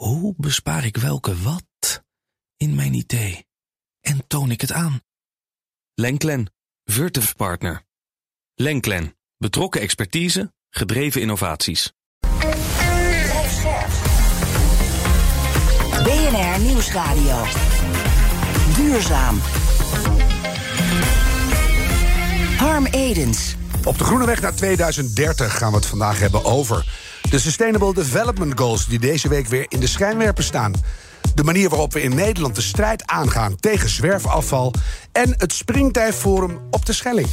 Hoe bespaar ik welke wat in mijn idee? En toon ik het aan? Lenklen, Virtuf Partner. Lenklen, betrokken expertise, gedreven innovaties. BNR Nieuwsradio. Duurzaam. Harm Edens. Op de groene weg naar 2030 gaan we het vandaag hebben over de Sustainable Development Goals die deze week weer in de schijnwerper staan. De manier waarop we in Nederland de strijd aangaan tegen zwerfafval en het Springtijforum op de Schelling.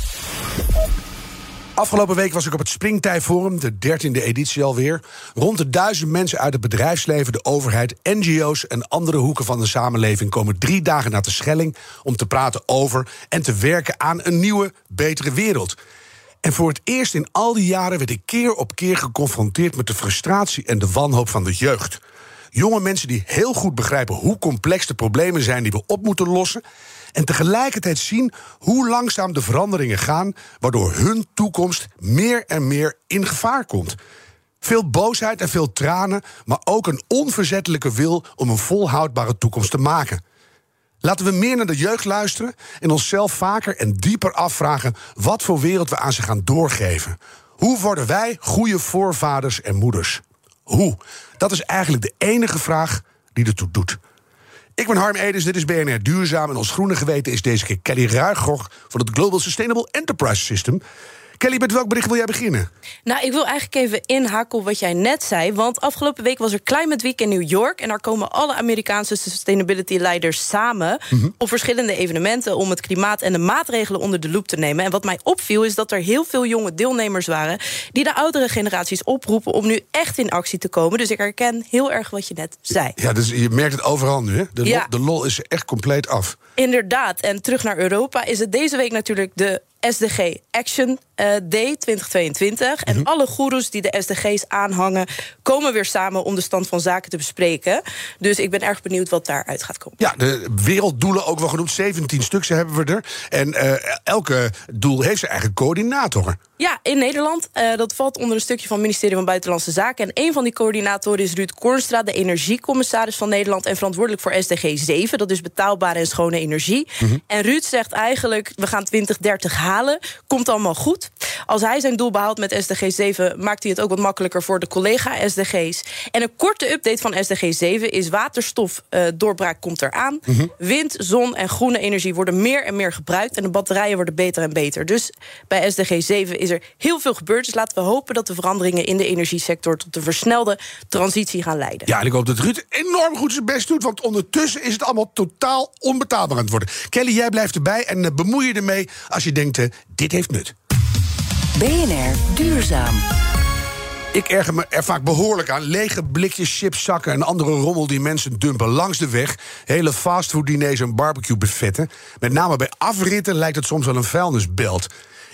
Afgelopen week was ik op het Springtijforum, de dertiende editie alweer. Rond de duizend mensen uit het bedrijfsleven, de overheid, NGO's en andere hoeken van de samenleving komen drie dagen naar de Schelling om te praten over en te werken aan een nieuwe, betere wereld. En voor het eerst in al die jaren werd ik keer op keer geconfronteerd met de frustratie en de wanhoop van de jeugd. Jonge mensen die heel goed begrijpen hoe complex de problemen zijn die we op moeten lossen. En tegelijkertijd zien hoe langzaam de veranderingen gaan, waardoor hun toekomst meer en meer in gevaar komt. Veel boosheid en veel tranen, maar ook een onverzettelijke wil om een volhoudbare toekomst te maken. Laten we meer naar de jeugd luisteren en onszelf vaker en dieper afvragen wat voor wereld we aan ze gaan doorgeven. Hoe worden wij goede voorvaders en moeders? Hoe? Dat is eigenlijk de enige vraag die ertoe doet. Ik ben Harm Edens, dit is BNR Duurzaam. En ons groene geweten is deze keer Kelly Ruigrog van het Global Sustainable Enterprise System. Kelly, met welk bericht wil jij beginnen? Nou, ik wil eigenlijk even inhaken op wat jij net zei. Want afgelopen week was er Climate Week in New York. En daar komen alle Amerikaanse sustainability-leiders samen... Mhm. op verschillende evenementen om het klimaat en de maatregelen onder de loep te nemen. En wat mij opviel is dat er heel veel jonge deelnemers waren... die de oudere generaties oproepen om nu echt in actie te komen. Dus ik herken heel erg wat je net zei. Ja, dus je merkt het overal nu, hè? De, Ja. lol, de lol is echt compleet af. Inderdaad. En terug naar Europa is het deze week natuurlijk de SDG Action eh, Day 2022. En alle goeroes die de SDG's aanhangen... komen weer samen om de stand van zaken te bespreken. Dus ik ben erg benieuwd wat daaruit gaat komen. Ja, de werelddoelen ook wel genoemd. 17 stuks hebben we er. En eh, elke doel heeft zijn eigen coördinator. Ja, in Nederland. eh, dat valt onder een stukje van het ministerie van Buitenlandse Zaken. En een van die coördinatoren is Ruud Kornstra... de energiecommissaris van Nederland... en verantwoordelijk voor SDG 7. Dat is betaalbare en schone energie. En Ruud zegt eigenlijk, we gaan 2030 halen. Komt allemaal goed. Als hij zijn doel behaalt met SDG 7... maakt hij het ook wat makkelijker voor de collega-SDG's. En een korte update van SDG 7 is waterstofdoorbraak komt eraan. Wind, zon en groene energie worden meer en meer gebruikt... en de batterijen worden beter en beter. Dus bij SDG 7 is er heel veel gebeurd. Dus laten we hopen dat de veranderingen in de energiesector... tot een versnelde transitie gaan leiden. Ja, en ik hoop dat Ruud enorm goed zijn best doet. Want ondertussen is het allemaal totaal onbetaalbaar aan het worden. Kelly, jij blijft erbij en eh, bemoei je ermee als je denkt: eh, dit heeft nut. BNR Duurzaam. Ik erger me er vaak behoorlijk aan. Lege blikjes, chipszakken en andere rommel die mensen dumpen langs de weg. Hele fastfood-diners en barbecue-buffetten. Met name bij afritten lijkt het soms wel een vuilnisbelt.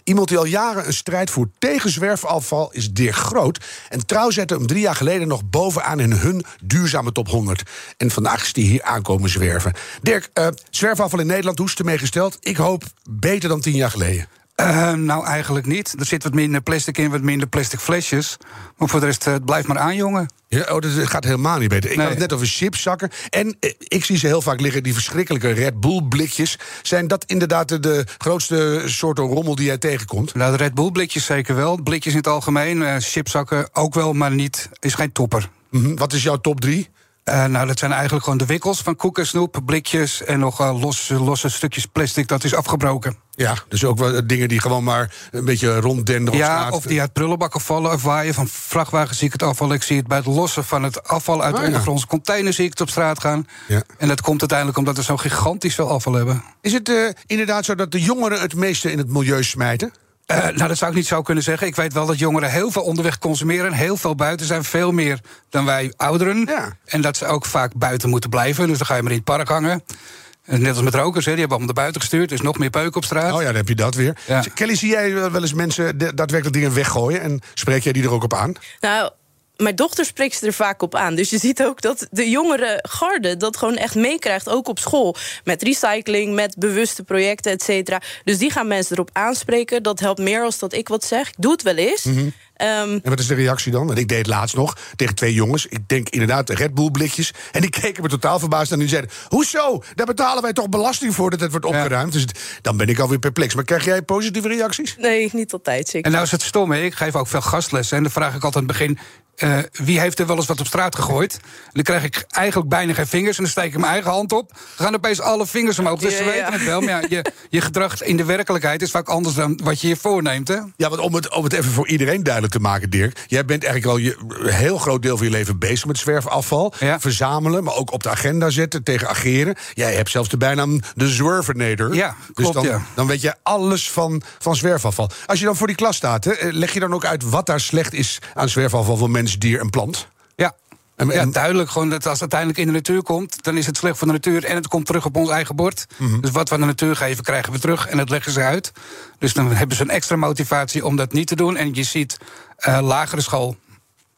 Iemand die al jaren een strijd voert tegen zwerfafval is Dirk Groot. En Trouw zette hem drie jaar geleden nog bovenaan in hun duurzame top 100. En vandaag is die hier aankomen zwerven. Dirk, eh, zwerfafval in Nederland, hoe is het ermee gesteld? Ik hoop beter dan tien jaar geleden. Ehm, nou, eigenlijk niet. Er zit wat minder plastic in, wat minder plastic flesjes. Maar voor de rest, eh, het blijft maar aan, jongen. Ja, oh, dat gaat helemaal niet beter. Ik had het net over chipszakken. En eh, ik zie ze heel vaak liggen, die verschrikkelijke Red Bull blikjes. Zijn dat inderdaad de grootste soorten rommel die jij tegenkomt? Nou, de Red Bull blikjes zeker wel. Blikjes in het algemeen. Uh, chipszakken ook wel, maar niet, is geen topper. Mhm. Wat is jouw top 3? Eh, nou, dat zijn eigenlijk gewoon de wikkels van koekersnoep, blikjes en nog eh, los, losse stukjes plastic dat is afgebroken. Ja, dus ook wel eh, dingen die gewoon maar een beetje ronddenden. Ja, straat. of die uit prullenbakken vallen of waaien. Van vrachtwagens zie ik het afval. Ik zie het bij het lossen van het afval uit de ja. containers zie ik het op straat gaan. Ja. En dat komt uiteindelijk omdat we zo gigantisch veel afval hebben. Is het inderdaad zo dat de jongeren het meeste in het milieu smijten? Eh, nou, dat zou ik niet zo kunnen zeggen. Ik weet wel dat jongeren heel veel onderweg consumeren. Heel veel buiten zijn. Veel meer dan wij ouderen. Ja. En dat ze ook vaak buiten moeten blijven. Dus dan ga je maar in het park hangen. En net als met rokers, hè, die hebben allemaal naar buiten gestuurd. Er is nog meer peuk op straat. Oh ja, dan heb je dat weer. Ja. Kelly, zie jij wel eens mensen daadwerkelijk dingen weggooien? En spreek jij die er ook op aan? Nou, mijn dochter spreekt ze er vaak op aan. Dus je ziet ook dat de jongere garde dat gewoon echt meekrijgt, ook op school. Met recycling, met bewuste projecten, et cetera. Dus die gaan mensen erop aanspreken. Dat helpt meer als dat ik wat zeg. Ik doe het wel eens. Mhm. En wat is de reactie dan? Want ik deed het laatst nog tegen twee jongens. Ik denk inderdaad Red Bull blikjes. En die keken me totaal verbaasd en die zeiden... Hoezo? Daar betalen wij toch belasting voor dat het wordt opgeruimd? Dus dan ben ik alweer perplex. Maar krijg jij positieve reacties? nee, niet altijd zeker. En nou is het stom, hè? ik geef ook veel gastlessen. En dan vraag ik altijd aan het begin... eh, wie heeft er wel eens wat op straat gegooid? En dan krijg ik eigenlijk bijna geen vingers. En dan steek ik mijn eigen hand op. Dan gaan opeens alle vingers omhoog. Dus ze Ja, ja. weten het wel. Maar ja, je, je gedrag in de werkelijkheid is vaak anders dan wat je je voorneemt. Hè? Ja, want om het, om het even voor iedereen duidelijk te maken, Dirk. Jij bent eigenlijk al je, een heel groot deel van je leven bezig met zwerfafval. Ja. Verzamelen, maar ook op de agenda zetten, tegen ageren. Jij hebt zelfs de bijnaam de zwervenader. Ja, dus klopt, dan, ja. dan weet je alles van, van zwerfafval. Als je dan voor die klas staat, hè, leg je dan ook uit wat daar slecht is aan zwerfafval van mens, dier en plant? Ja. En- ja, en- duidelijk gewoon dat als het uiteindelijk in de natuur komt... dan is het slecht voor de natuur en het komt terug op ons eigen bord. Mhm. Dus wat we aan de natuur geven, krijgen we terug en dat leggen ze uit. Dus dan hebben ze een extra motivatie om dat niet te doen. En je ziet eh, lagere school,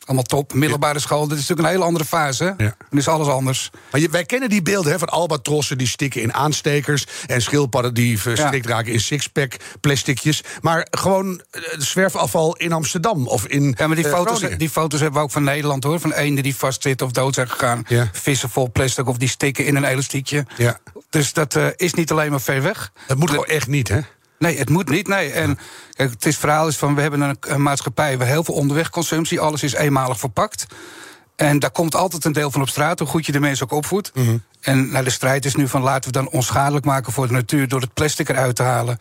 allemaal top. Middelbare school, dit is natuurlijk een hele andere fase. Ja. Dan is alles anders. Maar je- wij kennen die beelden hè, van albatrossen die stikken in aanstekers... en schildpadden die verstrikt raken in sixpack plasticjes. Maar gewoon eh, zwerfafval in Amsterdam of in Ja, maar die, eh, foto's, Groningen. die foto's hebben we ook van Nederland hoor. Van eenden die vastzitten of dood zijn gegaan. Ja. Vissen vol plastic of die stikken in een elastiekje. Ja. Dus dat eh, is niet alleen maar ver weg. Het moet gewoon echt niet, hè? Nee, het moet niet. Nee. En kijk, het is verhaal is van we hebben een, een maatschappij waar heel veel onderwegconsumptie, alles is eenmalig verpakt. En daar komt altijd een deel van op straat, hoe goed je de mensen ook opvoedt. En nou, de strijd is nu van laten we dan onschadelijk maken voor de natuur door het plastic eruit te halen.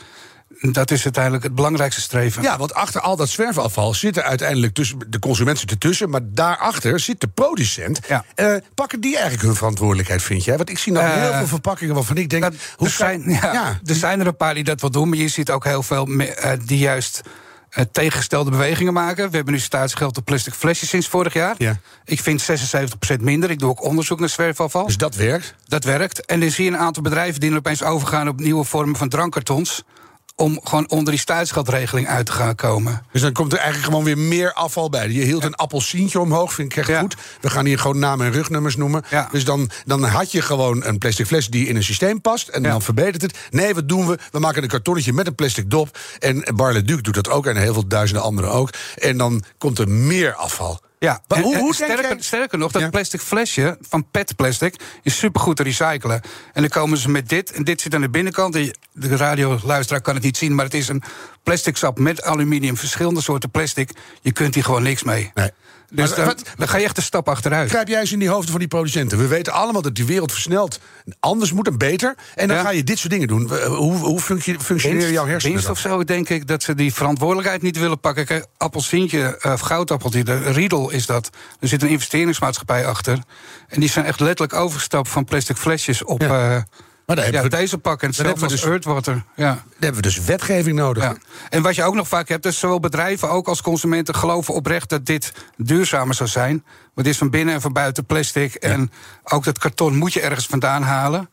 Dat is uiteindelijk het belangrijkste streven. Ja, want achter al dat zwerfafval zit er uiteindelijk tussen de consument zit ertussen, maar daarachter zit de producent. Ja. Eh, pakken die eigenlijk hun verantwoordelijkheid, vind jij? Want ik zie nog Eh, heel veel verpakkingen waarvan ik denk. Dat, hoe er, kan- zijn, ja, er zijn er een paar die dat wel doen, maar je ziet ook heel veel eh, die juist tegengestelde bewegingen maken. We hebben nu staatsgeld op plastic flesjes sinds vorig jaar. Ja. Ik vind 76% minder. Ik doe ook onderzoek naar zwerfafval. Dus dat werkt. Dat werkt. En dan zie je een aantal bedrijven die opeens overgaan op nieuwe vormen van drankkartons. Om gewoon onder die staatsgeldregeling uit te gaan komen. Dus dan komt er eigenlijk gewoon weer meer afval bij. Je hield een appelsientje omhoog, vind ik echt Ja. goed. We gaan hier gewoon namen en rugnummers noemen. Ja. Dus dan, dan had je gewoon een plastic fles die in een systeem past. En dan verbetert het. Nee, wat doen we? We maken een kartonnetje met een plastic dop. En Barle Duc doet dat ook. En heel veel duizenden anderen ook. En dan komt er meer afval. Ja, Maar en- hoe- hoe sterker, jij- sterker nog, dat Ja. plastic flesje van petplastic is supergoed te recyclen. En dan komen ze met dit, en dit zit aan de binnenkant. De, de radioluisteraar kan het niet zien, maar het is een plastic sap met aluminium, verschillende soorten plastic. Je kunt hier gewoon niks mee. Nee. Dus Maar dan, wat- dan ga je echt een stap achteruit. Grijp jij eens in die hoofden van die producenten. We weten allemaal dat die wereld versnelt. Anders moet en beter. En dan Ja. ga je dit soort dingen doen. Hoe, hoe functioneren jouw hersenen? Dan? of zo, denk ik dat ze die verantwoordelijkheid niet willen pakken. Kijk, appelsientje, eh, of goudappeltje, de Riedel is dat. Er zit een investeringsmaatschappij achter. En die zijn echt letterlijk overgestapt van plastic flesjes op Ja. eh, Maar daar hebben, ja, we, deze pakken. Dan Hetzelfde hebben we dus- Earthwater. Ja. daar hebben we dus wetgeving nodig. Ja. En wat je ook nog vaak hebt, is zowel bedrijven ook als consumenten geloven oprecht dat dit duurzamer zou zijn. Maar dit is van binnen en van buiten plastic. En ook dat karton moet je ergens vandaan halen.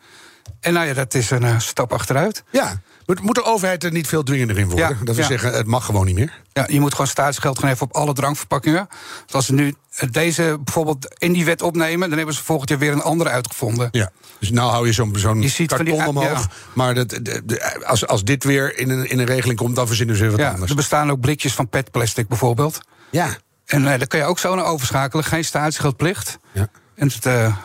En nou ja, dat is een eh, stap achteruit. Ja. Moet, moet de overheid er niet veel dwingender in worden? Ja, Dat we ja. zeggen, het mag gewoon niet meer. Ja, je moet gewoon staatsgeld gaan geven op alle drankverpakkingen. Dus als ze nu deze bijvoorbeeld in die wet opnemen, dan hebben ze volgend jaar weer een andere uitgevonden. Ja. Dus nou hou je zo'n karton die- omhoog. ja. Maar dat, de- de- als, als dit weer in een, in een regeling komt, dan verzinnen ze weer wat anders. er bestaan ook blikjes van petplastic bijvoorbeeld. Ja. En eh, daar kun je ook zo naar overschakelen. Geen staatsgeldplicht. Ja. En het, eh,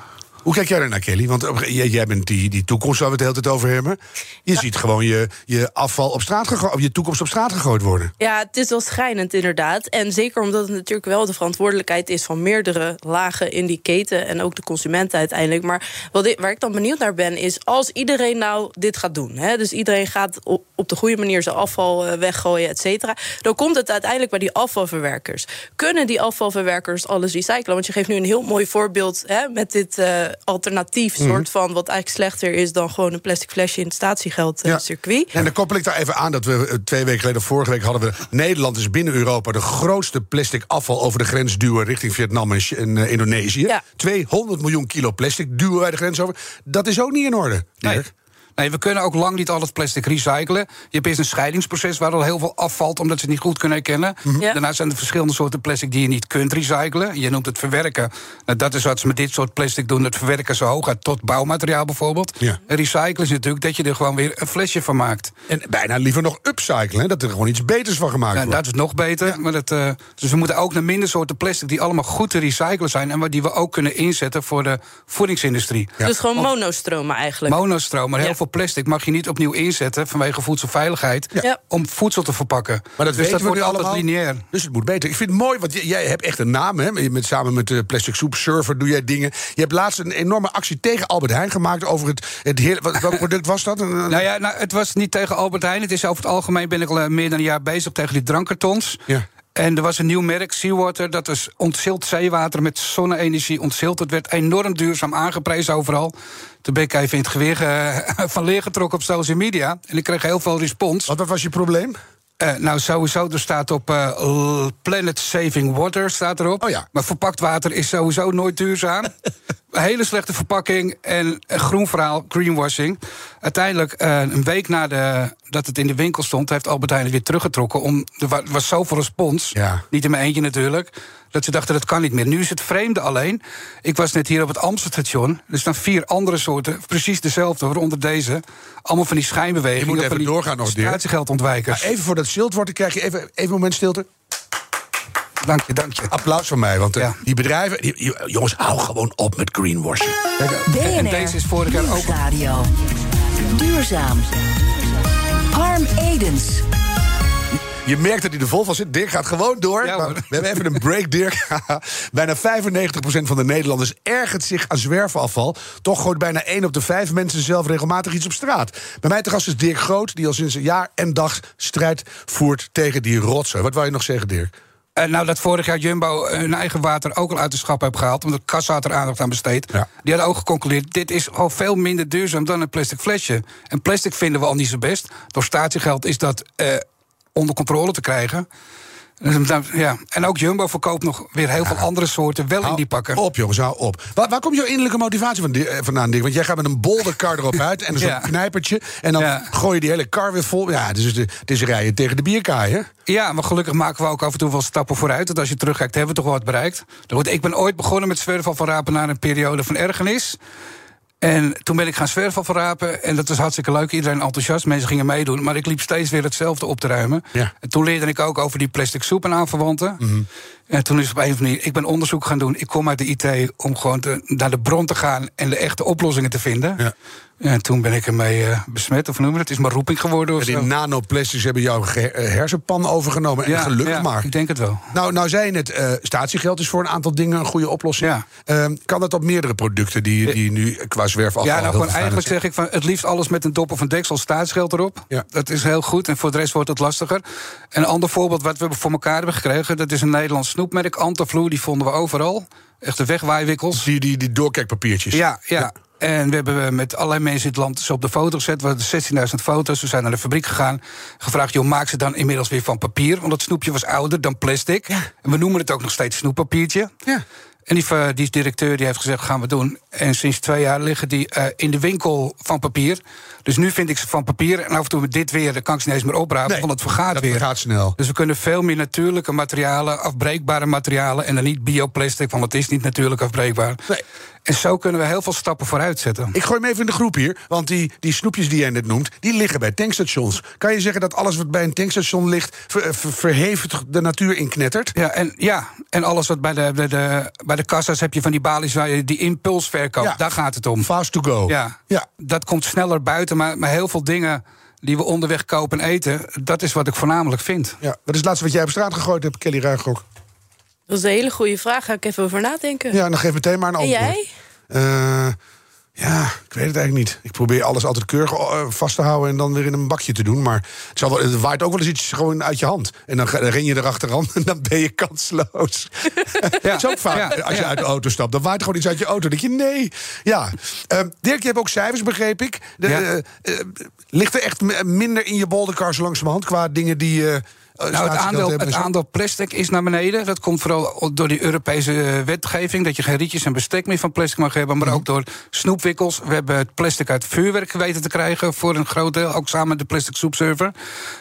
Hoe kijk jij er naar, Kelly? Want op- jij, bent die, die toekomst waar we het de hele tijd over hebben. Je ziet gewoon je, je afval op straat gegooid, of je toekomst op straat gegooid worden. Ja, het is wel schijnend inderdaad. En zeker omdat het natuurlijk wel de verantwoordelijkheid is van meerdere lagen in die keten en ook de consumenten uiteindelijk. Maar wat ik- waar ik dan benieuwd naar ben, is als iedereen nou dit gaat doen. Hè, dus iedereen gaat op, op de goede manier zijn afval eh, weggooien, et cetera. Dan komt het uiteindelijk bij die afvalverwerkers. Kunnen die afvalverwerkers alles recyclen? Want je geeft nu een heel mooi voorbeeld hè, met dit eh, alternatief soort van wat eigenlijk slechter is dan gewoon een plastic flesje in het statiegeld eh, Ja. circuit. En dan koppel ik daar even aan dat we eh, twee weken geleden, of vorige week hadden we. Nederland is binnen Europa de grootste plastic afval over de grens duwen richting Vietnam en, eh, Indonesië. Ja. 200 miljoen kilo plastic duwen wij de grens over. Dat is ook niet in orde. Dirk. Nee, we kunnen ook lang niet al het plastic recyclen. Je hebt eerst een scheidingsproces waar al heel veel afvalt... omdat ze het niet goed kunnen herkennen. Ja. Daarna zijn er verschillende soorten plastic die je niet kunt recyclen. Je noemt het verwerken. Nou, dat is wat ze met dit soort plastic doen. Het verwerken zo hoog uit tot bouwmateriaal bijvoorbeeld. Ja. En recyclen is natuurlijk dat je er gewoon weer een flesje van maakt. En bijna liever nog upcyclen, hè, dat er gewoon iets beters van gemaakt Ja, wordt. dat is nog beter. Maar dat, eh, dus we moeten ook naar minder soorten plastic die allemaal goed te recyclen zijn. En waar die we ook kunnen inzetten voor de voedingsindustrie. Ja. Dus gewoon monostromen eigenlijk. Monostroom, maar heel Ja. Plastic mag je niet opnieuw inzetten vanwege voedselveiligheid. Ja. Om voedsel te verpakken. Maar dat dus weten dat we wordt nu altijd allemaal. lineair. Dus het moet beter. Ik vind het mooi, want jij hebt echt een naam. Hè? Met, samen met de Plastic Soep Server doe jij dingen. Je hebt laatst een enorme actie tegen Albert Heijn gemaakt over het, het heer, wat, welk product was dat? Nou ja, nou, het was niet tegen Albert Heijn. Het is over het algemeen ben ik al eh, meer dan een jaar bezig tegen die drankkartons. Ja. En er was een nieuw merk, Seawater, dat is ontzild zeewater met zonne-energie ontzild. Het werd enorm duurzaam aangeprezen overal. Toen ben ik even in het geweer eh, van leer getrokken op social media. En ik kreeg heel veel respons. Wat was je probleem? Eh, nou, sowieso, er staat op eh, Planet Saving Water staat erop. Oh ja. Maar verpakt water is sowieso nooit duurzaam. Hele slechte verpakking en een groen verhaal, greenwashing. Uiteindelijk, eh, een week nadat het in de winkel stond... heeft Albert Heijn het weer teruggetrokken. Om, er wa- was zoveel respons, Ja. niet in mijn eentje natuurlijk... dat ze dachten, dat kan niet meer. Nu is het vreemde alleen. Ik was net hier op het Amstelstation. Er staan vier andere soorten, precies dezelfde, waaronder deze. Allemaal van die schijnbewegingen. Je moet even doorgaan nog, Dirk. even voor dat stilt wordt, dan krijg je even, even een moment stilte. Dank je, dank je. Applaus van mij, want eh, Ja. die bedrijven... die- die- jongens, hou gewoon op met greenwashing. Eh, BNR En deze is vorig jaar ook- Nieuwsradio. Duurzaam. Harm Edens. Je merkt dat hij er vol van zit. Dirk gaat gewoon door. Ja, Maar hoor. we hebben even een break, Dirk. bijna 95% van de Nederlanders ergert zich aan zwerfafval. Toch gooit bijna 1 op de 5 mensen zelf regelmatig iets op straat. Bij mij te gast is Dirk Groot, die al sinds een jaar en dag strijd voert tegen die rotsen. Wat wou je nog zeggen, Dirk? Eh, nou, dat vorig jaar Jumbo hun eigen water ook al uit de schap heeft gehaald. Omdat Kassa had er aandacht aan besteed. Ja. Die hadden ook geconcludeerd: dit is gewoon veel minder duurzaam dan een plastic flesje. En plastic vinden we al niet zo best. Door statiegeld is dat eh, onder controle te krijgen. Dus, dan- ja. En ook Jumbo verkoopt nog weer heel veel andere soorten wel in die pakken. Op, jongens, hou op. Waar, waar komt jouw innerlijke motivatie eh, vandaan, Dirk? Want jij gaat met een bolderkar erop uit en zo'n Ja. knijpertje. En dan Ja. gooi je die hele kar weer vol. Ja, het is, de, het is rijden tegen de bierkaai, hè? Ja, maar gelukkig maken we ook af en toe wel stappen vooruit. Dat als je terugkijkt, hebben we toch wel wat bereikt. Nou goed, Ik ben ooit begonnen met zwerfval van rapen na een periode van ergernis. En toen ben ik gaan zwerfval van rapen. En dat was hartstikke leuk. Iedereen enthousiast. Mensen gingen meedoen. Maar ik liep steeds weer hetzelfde op te ruimen. Ja. En toen leerde ik ook over die plastic soep en aanverwanten. Mhm. En toen is op een of andere manier... Ik ben onderzoek gaan doen. Ik kom uit de IT om gewoon te- naar de bron te gaan... en de echte oplossingen te vinden. Ja. En toen ben ik ermee eh, besmet, of noem je het? Het is maar roeping geworden of Die zo. nanoplastics hebben jouw eh, hersenpan overgenomen. En gelukkig ja, maar. ik denk het wel. Nou, nou zei je net, eh, statiegeld is voor een aantal dingen een goede oplossing. Ja. Ehm, kan dat op meerdere producten die, die nu qua zwerfafval... Ja, nou gewoon eigenlijk zeg ik van het liefst alles met een dop of een deksel staatsgeld erop. Ja. Dat is heel goed en voor de rest wordt het lastiger. Een ander voorbeeld wat we voor elkaar hebben gekregen, dat is een Nederlands snoepmerk, Antaflu, die vonden we overal. Echte wegwaaiwikkels. Die, die, die doorkijkpapiertjes. Ja, ja. En we hebben met allerlei mensen in het land ze op de foto gezet. We hadden 16.000 foto's. We zijn naar de fabriek gegaan. Gevraagd, joh, maak ze dan inmiddels weer van papier. Want dat snoepje was ouder dan plastic. En we noemen het ook nog steeds snoeppapiertje. Ja. En die, eh, die directeur die heeft gezegd, gaan we doen. En sinds twee jaar liggen die eh, in de winkel van papier. Dus nu vind ik ze van papier. En af en toe met dit weer, dan kan ik ze niet eens meer oprapen. Nee, want het vergaat dat weer. vergaat snel. Dus we kunnen veel meer natuurlijke materialen, afbreekbare materialen. En dan niet bioplastic, want het is niet natuurlijk afbreekbaar. Nee. En zo kunnen we heel veel stappen vooruit zetten. Ik gooi hem even in de groep hier, want die, die snoepjes die jij net noemt... die liggen bij tankstations. Kan je zeggen dat alles wat bij een tankstation ligt... ver, ver- verhevigt de natuur inknettert? Ja, en, ja, en alles wat bij de, bij, de, bij de kassa's heb je van die balies waar je die impulsverkoop, Ja. daar gaat het om. Fast to go. Ja, ja. dat komt sneller buiten, maar, maar heel veel dingen die we onderweg kopen en eten, dat is wat ik voornamelijk vind. ja. Wat is het laatste wat jij op straat gegooid hebt, Kelly Ruigrok? Dat is een hele goede vraag. Ga ik even over nadenken. Ja, dan geef meteen maar een en antwoord. jij? Eh, ja, ik weet het eigenlijk niet. Ik probeer alles altijd keurig eh, vast te houden en dan weer in een bakje te doen. Maar het, zal wel, het waait ook wel eens iets gewoon uit je hand. En dan ren je erachteraan en dan ben je kansloos. Dat is ook vaak. Ja, als je ja. uit de auto stapt, dan waait gewoon iets uit je auto. Dan denk je, nee. Ja. Eh, Dirk, je hebt ook cijfers, begreep ik. De, Ja. ligt er echt minder in je bolderkar zo langzamerhand... qua dingen die, Nou, het aandeel, het aandeel plastic is naar beneden. Dat komt vooral door die Europese eh, wetgeving. Dat je geen rietjes en bestek meer van plastic mag hebben. Mhm. Maar ook door snoepwikkels. We hebben het plastic uit vuurwerk weten te krijgen. Voor een groot deel. Ook samen met de plastic soepserver.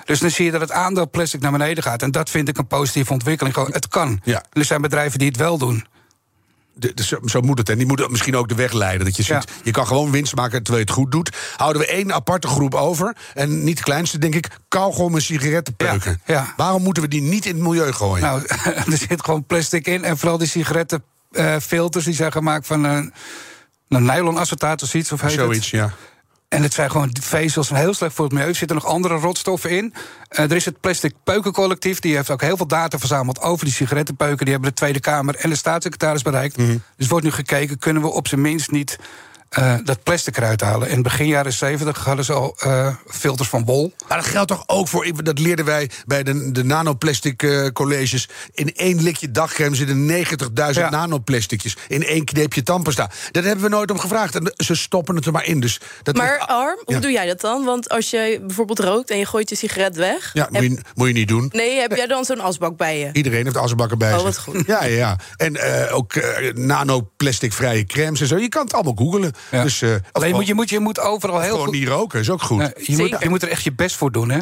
Dus dan zie je dat het aandeel plastic naar beneden gaat. En dat vind ik een positieve ontwikkeling. Gewoon, het kan. Ja. Er zijn bedrijven die het wel doen. De- de- zo, moet het. En die moeten misschien ook de weg leiden. Dat je, ziet, Ja. je kan gewoon winst maken terwijl je het goed doet. Houden we één aparte groep over. En niet de kleinste, denk ik. Kauwgom en sigarettenpeuken. Ja, ja. Waarom moeten we die niet in het milieu gooien? Nou, er zit gewoon plastic in. En vooral die sigarettenfilters die zijn gemaakt van een, een nylonacetaat of zoiets. Of heet het? Zoiets, ja. En het zijn gewoon vezels en heel slecht voor het milieu. Er zitten nog andere rotstoffen in. Eh, er is het Plastic Peukencollectief. Die heeft ook heel veel data verzameld over die sigarettenpeuken. Die hebben de Tweede Kamer en de staatssecretaris bereikt. Dus wordt nu gekeken, kunnen we op zijn minst niet... eh, dat plastic eruit halen. In begin jaren 70 hadden ze al eh, filters van wol. Maar dat geldt toch ook voor, dat leerden wij bij de, de nanoplastic eh, colleges. In één likje dagcreme zitten 90.000 Ja. nanoplasticjes. In één kneepje tandpasta. Dat hebben we nooit om gevraagd. En ze stoppen het er maar in. Dus dat Maar Arm, hoe doe jij dat dan? Want als je bijvoorbeeld rookt en je gooit je sigaret weg... Ja, moet je, moet je niet doen. nee, heb jij dan zo'n asbak bij je? Iedereen heeft asbakken bij Oh, zich. wat goed. Ja, ja, ja. En eh, ook nanoplasticvrije crèmes en zo. Je kan het allemaal googlen. Ja. Dus, of Alleen je, moet, je moet overal heel gewoon goed... niet roken, is ook goed. Eh, je, moet, je moet er echt je best voor doen, hè?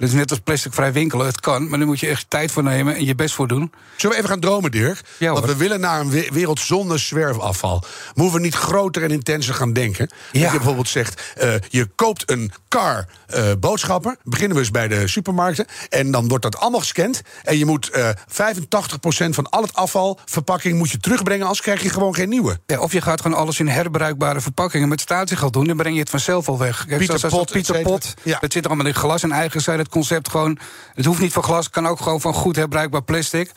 Dat is net als plasticvrij winkelen. Het kan, maar dan moet je echt tijd voor nemen en je best voor doen. Zullen we even gaan dromen, Dirk? Ja, Want we willen naar een we- wereld zonder zwerfafval. Moeten we niet groter en intenser gaan denken? Ja. Dat je bijvoorbeeld zegt, eh, je koopt een car eh, boodschappen. Beginnen we eens bij de supermarkten. En dan wordt dat allemaal gescand. En je moet eh 85% van al het afval, verpakking, moet je terugbrengen. Anders krijg je gewoon geen nieuwe. Ja, of je gaat gewoon alles in herbruikbare verpakkingen met statiegeld doen. Dan breng je het vanzelf al weg. Pieter Pot, et Pieter. Pot. Dat zit allemaal in glas en eigen zijn het concept gewoon. Het hoeft niet van glas, het kan ook gewoon van goed herbruikbaar plastic.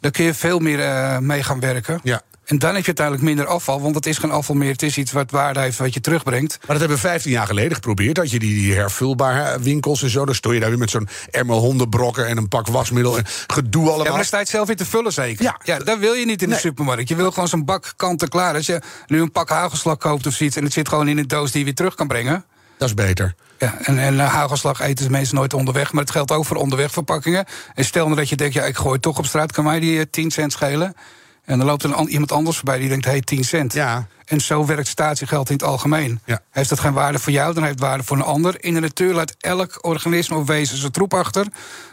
Daar kun je veel meer eh, mee gaan werken. Ja. En dan heb je uiteindelijk minder afval, want het is geen afval meer. Het is iets wat waarde heeft wat je terugbrengt. Maar dat hebben we 15 jaar geleden geprobeerd. Dat je die, die hervulbare winkels en zo. Dan stond je daar weer met zo'n emmer hondenbrokken en een pak wasmiddel en gedoe allemaal. Ja, maar dan sta je het zelf weer te vullen zeker. Ja. ja dat wil je niet in de Nee. supermarkt. Je wil gewoon zo'n bak kant-en-klaar. Als je nu een pak hagelslag koopt of zoiets... en het zit gewoon in een doos die je weer terug kan brengen... Dat is beter. Ja, en, en eh, hagelslag eten ze mensen nooit onderweg. Maar het geldt ook voor onderwegverpakkingen. En stel nou dat je denkt, ja, ik gooi toch op straat... kan mij die eh, 10 cent schelen. En dan loopt er iemand anders voorbij die denkt, hé, hey, 10 cent. Ja. En zo werkt statiegeld in het algemeen. Ja. Heeft dat geen waarde voor jou, dan heeft het waarde voor een ander. In de natuur laat elk organisme of wezen zijn troep achter.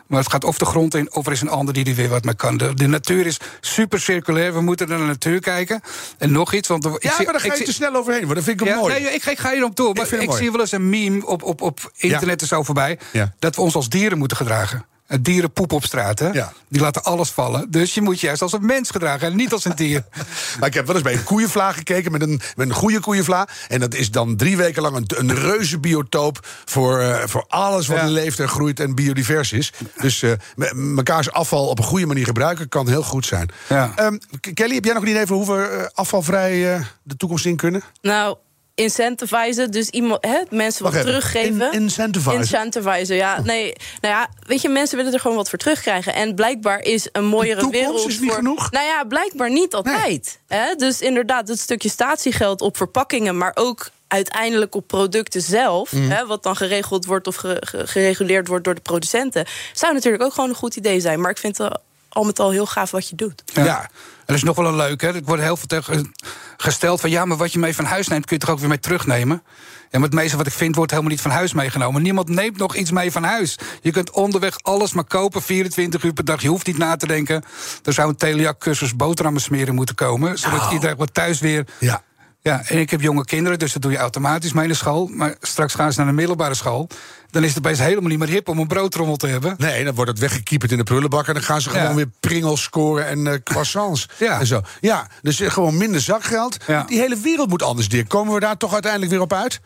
Maar het gaat of de grond in, of er is een ander die er weer wat mee kan. De, de natuur is super circulair. We moeten naar de natuur kijken. En nog iets, want... er- ik Ja, zie- maar daar ga je te snel overheen. Want dat vind ik ja, hem mooi. Nee, ik, ik ga hierop toe. Maar ik, zie wel eens een meme op, op, op internet er zo voorbij. Ja. Dat we ons als dieren moeten gedragen. Het dieren poep op straat, hè? Ja. Die laten alles vallen. Dus je moet je juist als een mens gedragen en niet als een dier. Maar ik heb wel eens bij een koeienvla gekeken met een, met een goede koeienvla. En dat is dan drie weken lang een, een reuze biotoop voor, eh, voor alles wat Ja. leeft en groeit en biodivers is. Dus eh, me- mekaars afval op een goede manier gebruiken kan heel goed zijn. Ja. Ehm, Kelly, heb jij nog een idee voor hoe we eh, afvalvrij eh, de toekomst in kunnen? Nou, incentivizen, dus iemand, hè, mensen wat teruggeven. In- incentivizen? Incentivizen, ja. Nee, nou ja, weet je, mensen willen er gewoon wat voor terugkrijgen. En blijkbaar is een mooiere wereld. is niet voor, genoeg? Nou ja, blijkbaar niet altijd. Hè? Dus inderdaad, het stukje statiegeld op verpakkingen, maar ook uiteindelijk op producten zelf, Mhm. hè, wat dan geregeld wordt of ge- ge- gereguleerd wordt door de producenten, zou natuurlijk ook gewoon een goed idee zijn. Maar ik vind het al met al heel gaaf wat je doet. Ja. Er is nog wel een leuk, hè? Er wordt heel veel tegen gesteld van... ja, maar wat je mee van huis neemt, kun je toch ook weer mee terugnemen? Ja, maar het meeste wat ik vind, wordt helemaal niet van huis meegenomen. Niemand neemt nog iets mee van huis. Je kunt onderweg alles maar kopen, 24 uur per dag. Je hoeft niet na te denken. Er zou een Teliak-cursus boterhammen smeren moeten komen... zodat Nou. iedereen wat thuis weer... Ja. Ja, en ik heb jonge kinderen, dus dat doe je automatisch mee naar school. Maar straks gaan ze naar de middelbare school. Dan is het opeens helemaal niet meer hip om een broodtrommel te hebben. Nee, dan wordt het weggekieperd in de prullenbak... en dan gaan ze Ja. gewoon weer pringels scoren en eh, croissants. Ja. En zo. ja, dus eh, gewoon minder zakgeld. Ja. Die hele wereld moet anders, Dirk. Komen we daar toch uiteindelijk weer op uit?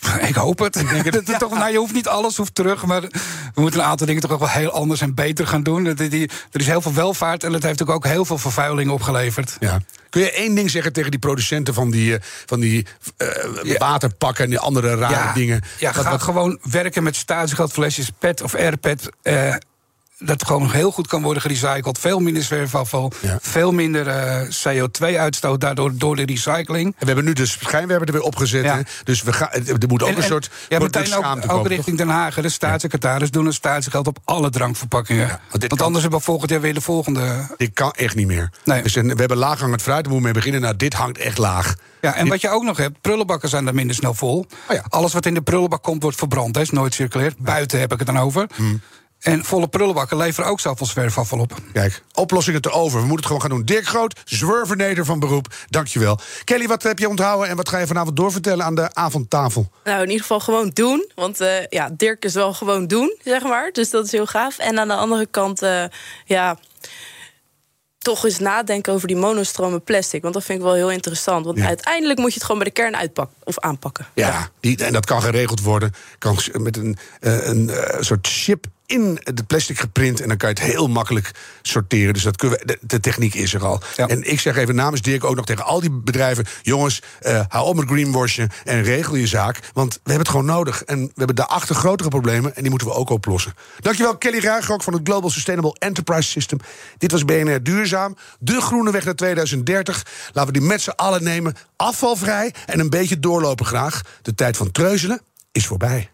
Ik hoop het. Dat het toch, nou, je hoeft niet alles hoeft terug, maar we moeten een aantal dingen toch ook wel heel anders en beter gaan doen. Er is heel veel welvaart en dat heeft ook heel veel vervuiling opgeleverd. Ja. Kun je één ding zeggen tegen die producenten van die, eh, van die eh, Ja. waterpakken en die andere rare dingen? Ja, Wat- ga wat- gewoon werken met statiegeldflesjes, PET of AirPet. eh dat gewoon heel goed kan worden gerecycled. Veel minder zwerfafval, veel minder uh, CO2-uitstoot daardoor door de recycling. En we hebben nu de schijnwerper er weer opgezet. Ja. Dus we gaan, er moet ook een soort. Ja, meteen ook, ook richting Den Haag. De staatssecretaris doen een staatsgeld op alle drankverpakkingen. want, want anders hebben we volgend jaar weer de volgende. Dit kan echt niet meer. Nee. Dus we hebben laaghangend fruit, daar moeten we mee beginnen. Nou, dit hangt echt laag. Ja, en wat je ook nog hebt, prullenbakken zijn daar minder snel vol. Oh ja. Alles wat in de prullenbak komt, wordt verbrand. Dat is nooit circulair. Buiten heb ik het dan over. Hmm. En volle prullenbakken leveren ook zoveel zwerfafval op. Kijk, oplossingen te over. We moeten het gewoon gaan doen. Dirk Groot, zwerverneder van beroep. Dankjewel. Kelly, wat heb je onthouden en wat ga je vanavond doorvertellen aan de avondtafel? Nou, in ieder geval gewoon doen. Want uh, ja, Dirk is wel gewoon doen, zeg maar. Dus dat is heel gaaf. En aan de andere kant, uh, ja toch eens nadenken over die monostromen plastic. Want dat vind ik wel heel interessant. Want uiteindelijk moet je het gewoon bij de kern uitpakken of aanpakken. Ja, Die, en dat kan geregeld worden. Kan met een, uh, een uh, soort chip in het plastic geprint. En dan kan je het heel makkelijk sorteren. Dus dat kunnen we, de, techniek is er al. En ik zeg even namens Dirk ook nog tegen al die bedrijven: jongens, uh, hou op met greenwashen en regel je zaak. Want we hebben het gewoon nodig. En we hebben daarachter grotere problemen en die moeten we ook oplossen. Dankjewel, Kelly Ruigrok van het Global Sustainable Enterprise System. Dit was BNR Duurzaam. De groene weg naar 2030. Laten we die met z'n allen nemen. Afvalvrij en een beetje doorlopen graag. De tijd van treuzelen is voorbij.